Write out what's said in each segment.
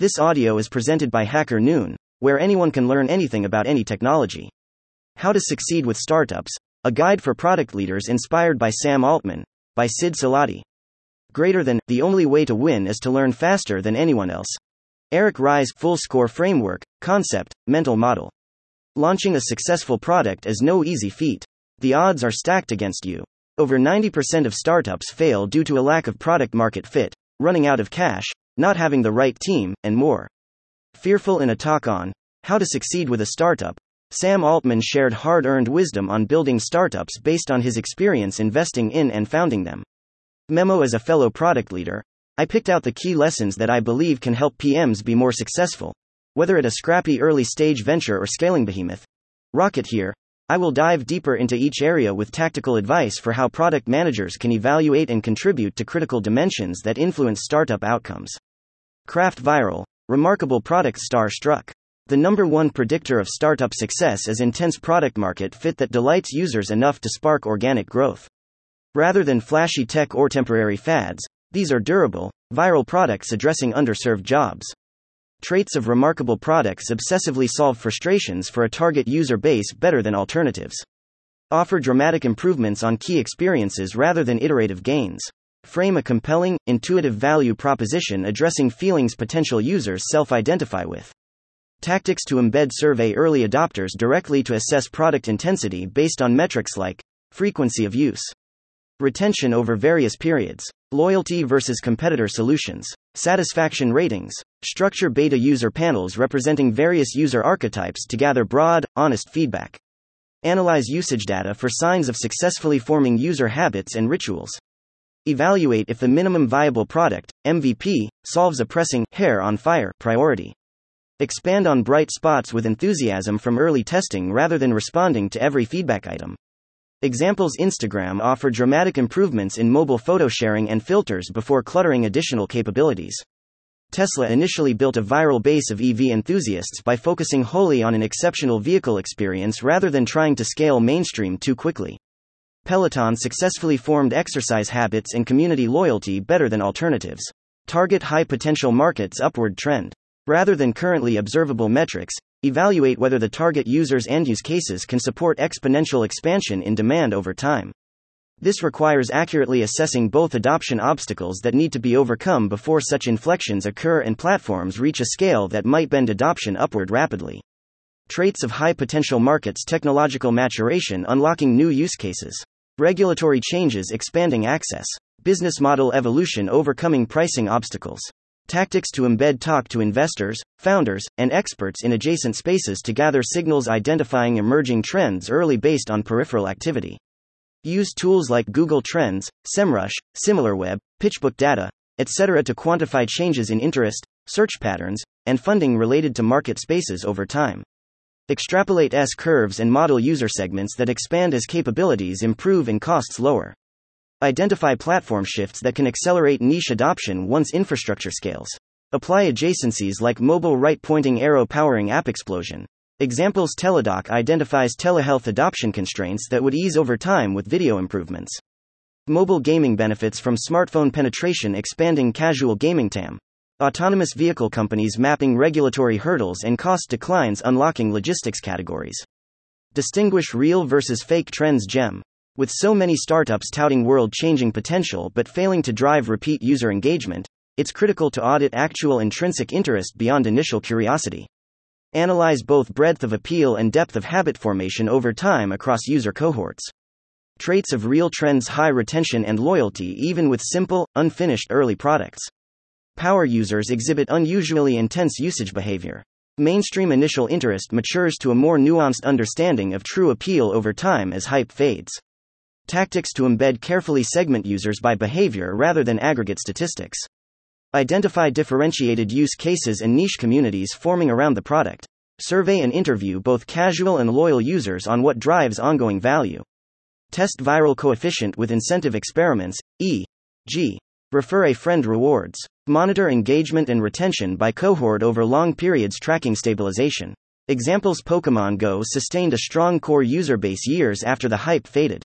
This audio is presented by Hacker Noon, where anyone can learn anything about any technology. How to Succeed with Startups A Guide for Product Leaders inspired by Sam Altman, by Sid Saladi. Greater than, the only way to win is to learn faster than anyone else. Eric Ries Full Score Framework, Concept, Mental Model. Launching a successful product is no easy feat. The odds are stacked against you. Over 90% of startups fail due to a lack of product market fit, running out of cash, not having the right team, and more. Fearful in a talk on How to Succeed with a Startup, Sam Altman shared hard earned wisdom on building startups based on his experience investing in and founding them. Memo As a fellow product leader, I picked out the key lessons that I believe can help PMs be more successful, whether at a scrappy early stage venture or scaling behemoth. Rocket here, I will dive deeper into each area with tactical advice for how product managers can evaluate and contribute to critical dimensions that influence startup outcomes. Craft Viral Remarkable product star struck. The number one predictor of startup success is intense product market fit that delights users enough to spark organic growth. Rather than flashy tech or temporary fads, these are durable, viral products addressing underserved jobs. Traits of remarkable products obsessively solve frustrations for a target user base better than alternatives. Offer dramatic improvements on key experiences rather than iterative gains. Frame a compelling, intuitive value proposition addressing feelings potential users self identify with. Tactics to embed survey early adopters directly to assess product intensity based on metrics like frequency of use, retention over various periods, loyalty versus competitor solutions, satisfaction ratings, structure beta user panels representing various user archetypes to gather broad, honest feedback. Analyze usage data for signs of successfully forming user habits and rituals. Evaluate if the minimum viable product, MVP, solves a pressing hair on fire priority. Expand on bright spots with enthusiasm from early testing rather than responding to every feedback item. Examples Instagram offered dramatic improvements in mobile photo sharing and filters before cluttering additional capabilities. Tesla initially built a viral base of EV enthusiasts by focusing wholly on an exceptional vehicle experience rather than trying to scale mainstream too quickly. Peloton successfully formed exercise habits and community loyalty better than alternatives. Target high potential markets upward trend. Rather than currently observable metrics, Evaluate whether the target user's and use cases can support exponential expansion in demand over time. This requires accurately assessing both adoption obstacles that need to be overcome before such inflections occur and platforms reach a scale that might bend adoption upward rapidly. Traits of high potential markets technological maturation unlocking new use cases, regulatory changes expanding access, business model evolution overcoming pricing obstacles. Tactics to embed talk to investors, founders, and experts in adjacent spaces to gather signals identifying emerging trends early based on peripheral activity. Use tools like Google Trends, SEMrush, SimilarWeb, PitchBook data, etc. to quantify changes in interest, search patterns, and funding related to market spaces over time. Extrapolate S curves and model user segments that expand as capabilities improve and costs lower. Identify platform shifts that can accelerate niche adoption once infrastructure scales. Apply adjacencies like mobile right pointing arrow powering app explosion. Examples Teladoc identifies telehealth adoption constraints that would ease over time with video improvements. Mobile gaming benefits from smartphone penetration expanding casual gaming TAM. Autonomous vehicle companies mapping regulatory hurdles and cost declines unlocking logistics categories. Distinguish real versus fake trends gem. With so many startups touting world changing potential but failing to drive repeat user engagement, it's critical to audit actual intrinsic interest beyond initial curiosity. Analyze both breadth of appeal and depth of habit formation over time across user cohorts. Traits of real trends high retention and loyalty even with simple, unfinished early products. Power users exhibit unusually intense usage behavior. Mainstream initial interest matures to a more nuanced understanding of true appeal over time as hype fades. Tactics to embed carefully segment users by behavior rather than aggregate statistics. Identify differentiated use cases and niche communities forming around the product. Survey and interview both casual and loyal users on what drives ongoing value. Test viral coefficient with incentive experiments, e.g., refer a friend rewards. Monitor engagement and retention by cohort over long periods tracking stabilization. Examples Pokemon Go sustained a strong core user base years after the hype faded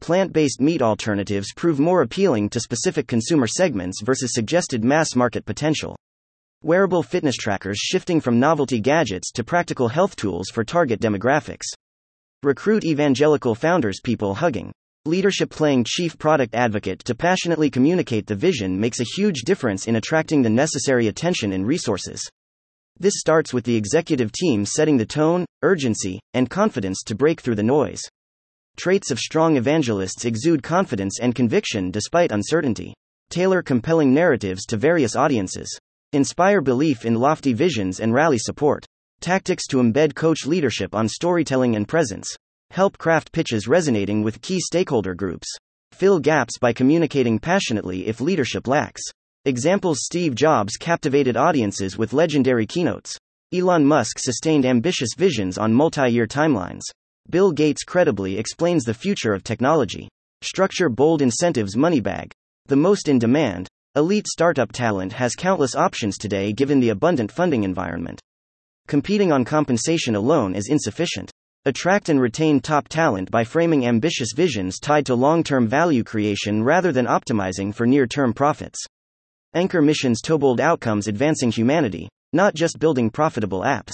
plant based meat alternatives prove more appealing to specific consumer segments versus suggested mass market potential. Wearable fitness trackers shifting from novelty gadgets to practical health tools for target demographics. Recruit evangelical founders, people hugging. Leadership playing chief product advocate to passionately communicate the vision makes a huge difference in attracting the necessary attention and resources. This starts with the executive team setting the tone, urgency, and confidence to break through the noise. Traits of strong evangelists exude confidence and conviction despite uncertainty. Tailor compelling narratives to various audiences. Inspire belief in lofty visions and rally support. Tactics to embed coach leadership on storytelling and presence. Help craft pitches resonating with key stakeholder groups. Fill gaps by communicating passionately if leadership lacks. Examples Steve Jobs captivated audiences with legendary keynotes. Elon Musk sustained ambitious visions on multi year timelines. Bill Gates credibly explains the future of technology. Structure bold incentives Moneybag. The most in demand. Elite startup talent has countless options today given the abundant funding environment. Competing on compensation alone is insufficient. Attract and retain top talent by framing ambitious visions tied to long term value creation rather than optimizing for near term profits. Anchor missions to bold outcomes advancing humanity, not just building profitable apps.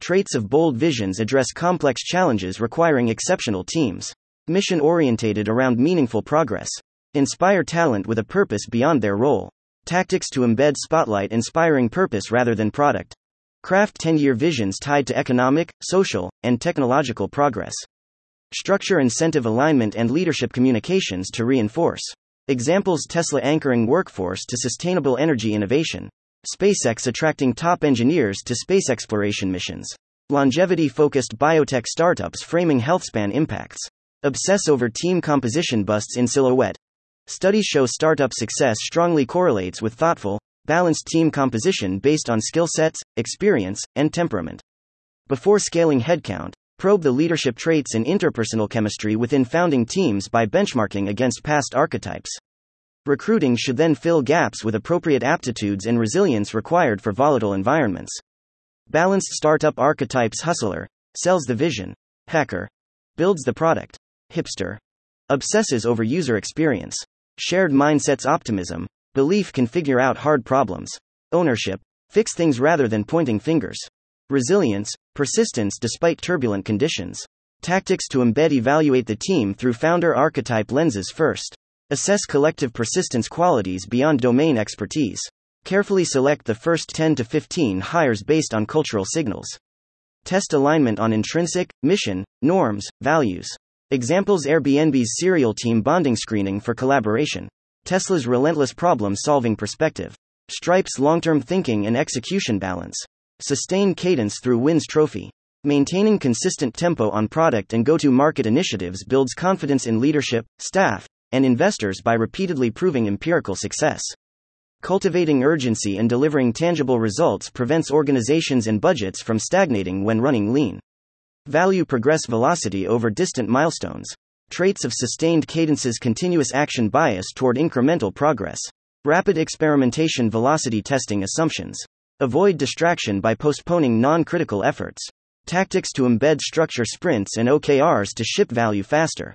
Traits of bold visions address complex challenges requiring exceptional teams. Mission orientated around meaningful progress. Inspire talent with a purpose beyond their role. Tactics to embed spotlight inspiring purpose rather than product. Craft 10 year visions tied to economic, social, and technological progress. Structure incentive alignment and leadership communications to reinforce. Examples Tesla anchoring workforce to sustainable energy innovation. SpaceX attracting top engineers to space exploration missions. Longevity focused biotech startups framing healthspan impacts. Obsess over team composition busts in silhouette. Studies show startup success strongly correlates with thoughtful, balanced team composition based on skill sets, experience, and temperament. Before scaling headcount, probe the leadership traits and interpersonal chemistry within founding teams by benchmarking against past archetypes. Recruiting should then fill gaps with appropriate aptitudes and resilience required for volatile environments. Balanced startup archetypes hustler, sells the vision, hacker, builds the product, hipster, obsesses over user experience, shared mindsets optimism, Belief can figure out hard problems. Ownership, fix things rather than pointing fingers. Resilience, persistence despite turbulent conditions. Tactics to embed evaluate the team through founder archetype lenses first. Assess collective persistence qualities beyond domain expertise. Carefully select the first 10 to 15 hires based on cultural signals. Test alignment on intrinsic, mission, norms, values. Examples Airbnb's serial team bonding screening for collaboration. Tesla's relentless problem solving perspective. Stripe's long term thinking and execution balance. Sustain cadence through wins trophy. Maintaining consistent tempo on product and go to market initiatives builds confidence in leadership, staff, and investors by repeatedly proving empirical success. Cultivating urgency and delivering tangible results prevents organizations and budgets from stagnating when running lean. Value progress velocity over distant milestones. Traits of sustained cadences continuous action bias toward incremental progress. Rapid experimentation velocity testing assumptions. Avoid distraction by postponing non critical efforts. Tactics to embed structure sprints and OKRs to ship value faster.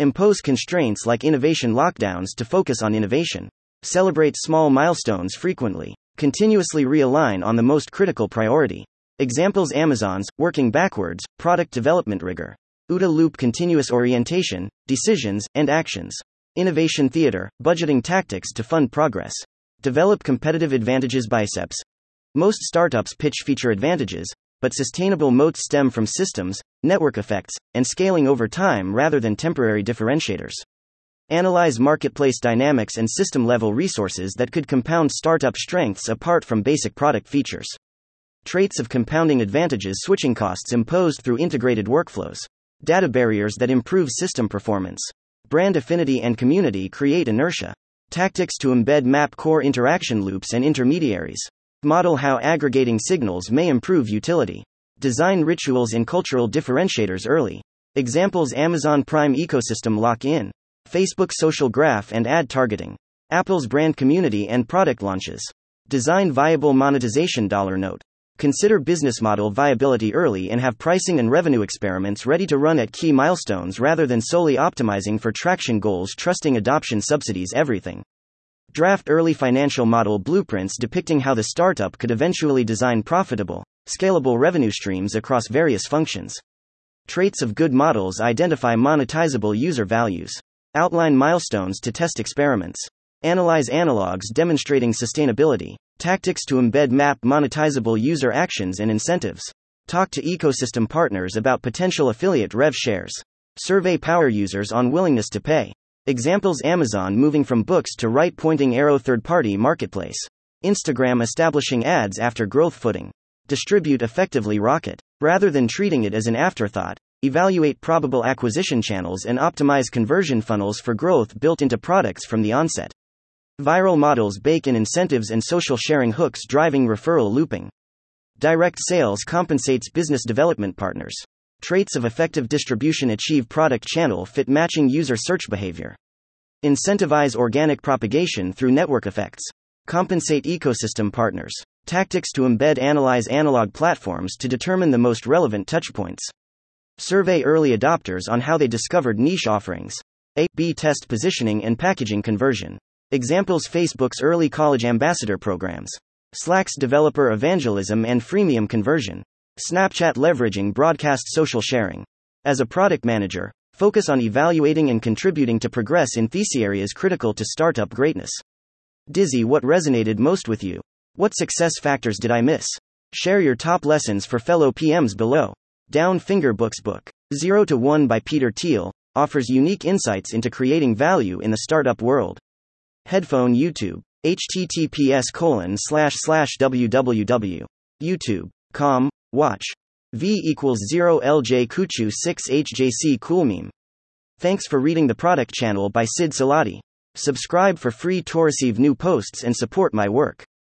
Impose constraints like innovation lockdowns to focus on innovation. Celebrate small milestones frequently. Continuously realign on the most critical priority. Examples Amazon's, working backwards, product development rigor. OODA loop continuous orientation, decisions, and actions. Innovation theater, budgeting tactics to fund progress. Develop competitive advantages biceps. Most startups pitch feature advantages, but sustainable moats stem from systems, network effects, and scaling over time rather than temporary differentiators. Analyze marketplace dynamics and system level resources that could compound startup strengths apart from basic product features. Traits of compounding advantages switching costs imposed through integrated workflows. Data barriers that improve system performance. Brand affinity and community create inertia. Tactics to embed map core interaction loops and intermediaries. Model how aggregating signals may improve utility. Design rituals and cultural differentiators early. Examples Amazon Prime ecosystem lock in. Facebook social graph and ad targeting. Apple's brand community and product launches. Design viable monetization dollar note. Consider business model viability early and have pricing and revenue experiments ready to run at key milestones rather than solely optimizing for traction goals, trusting adoption subsidies everything. Draft early financial model blueprints depicting how the startup could eventually design profitable, scalable revenue streams across various functions. Traits of good models identify monetizable user values. Outline milestones to test experiments. Analyze analogs demonstrating sustainability. Tactics to embed map monetizable user actions and incentives. Talk to ecosystem partners about potential affiliate rev shares. Survey power users on willingness to pay. Examples Amazon moving from books to right pointing arrow third party marketplace. Instagram establishing ads after growth footing. Distribute effectively Rocket. Rather than treating it as an afterthought, evaluate probable acquisition channels and optimize conversion funnels for growth built into products from the onset. Viral models bake in incentives and social sharing hooks driving referral looping. Direct sales compensates business development partners. Traits of effective distribution achieve product channel fit matching user search behavior. Incentivize organic propagation through network effects. Compensate ecosystem partners. Tactics to embed analyze analog platforms to determine the most relevant touchpoints. Survey early adopters on how they discovered niche offerings. A B test positioning and packaging conversion. Examples Facebook's early college ambassador programs. Slack's developer evangelism and freemium conversion. Snapchat leveraging broadcast social sharing. As a product manager, focus on evaluating and contributing to progress in these areas critical to startup greatness. Dizzy, what resonated most with you? What success factors did I miss? Share your top lessons for fellow PMs below. Down Finger Books book 0 to 1 by Peter Thiel offers unique insights into creating value in the startup world. Headphone YouTube https colon slash slash www youtube.com watch. V equals 0 lj kuchu 6 hjc coolmeme thanks for reading the product channel by sid saladi. Subscribe for free to receive new posts and support my work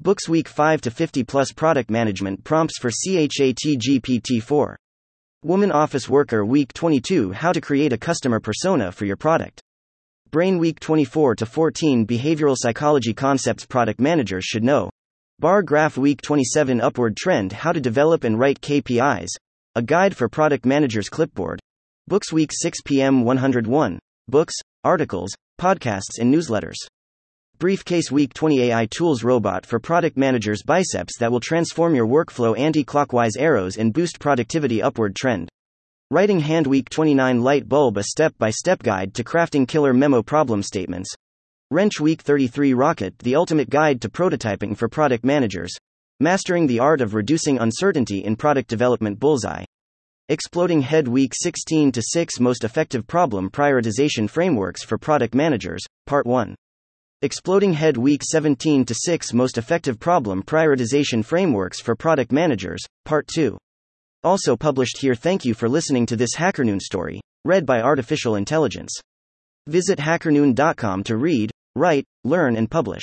Books Week 5 to 50 plus product management prompts for CHAT 4 Woman Office Worker Week 22 How to create a customer persona for your product. Brain Week 24 to 14 Behavioral psychology concepts product managers should know. Bar Graph Week 27 Upward Trend How to develop and write KPIs. A guide for product managers clipboard. Books Week 6 p.m. 101. Books, articles, podcasts, and newsletters. Briefcase Week 20 AI Tools Robot for Product Managers Biceps that will transform your workflow anti clockwise arrows and boost productivity upward trend. Writing Hand Week 29 Light Bulb A Step by Step Guide to Crafting Killer Memo Problem Statements. Wrench Week 33 Rocket The Ultimate Guide to Prototyping for Product Managers. Mastering the Art of Reducing Uncertainty in Product Development Bullseye. Exploding Head Week 16 to 6 Most Effective Problem Prioritization Frameworks for Product Managers, Part 1. Exploding Head Week 17 to 6 Most Effective Problem Prioritization Frameworks for Product Managers, Part 2. Also published here. Thank you for listening to this HackerNoon story, read by Artificial Intelligence. Visit hackerNoon.com to read, write, learn, and publish.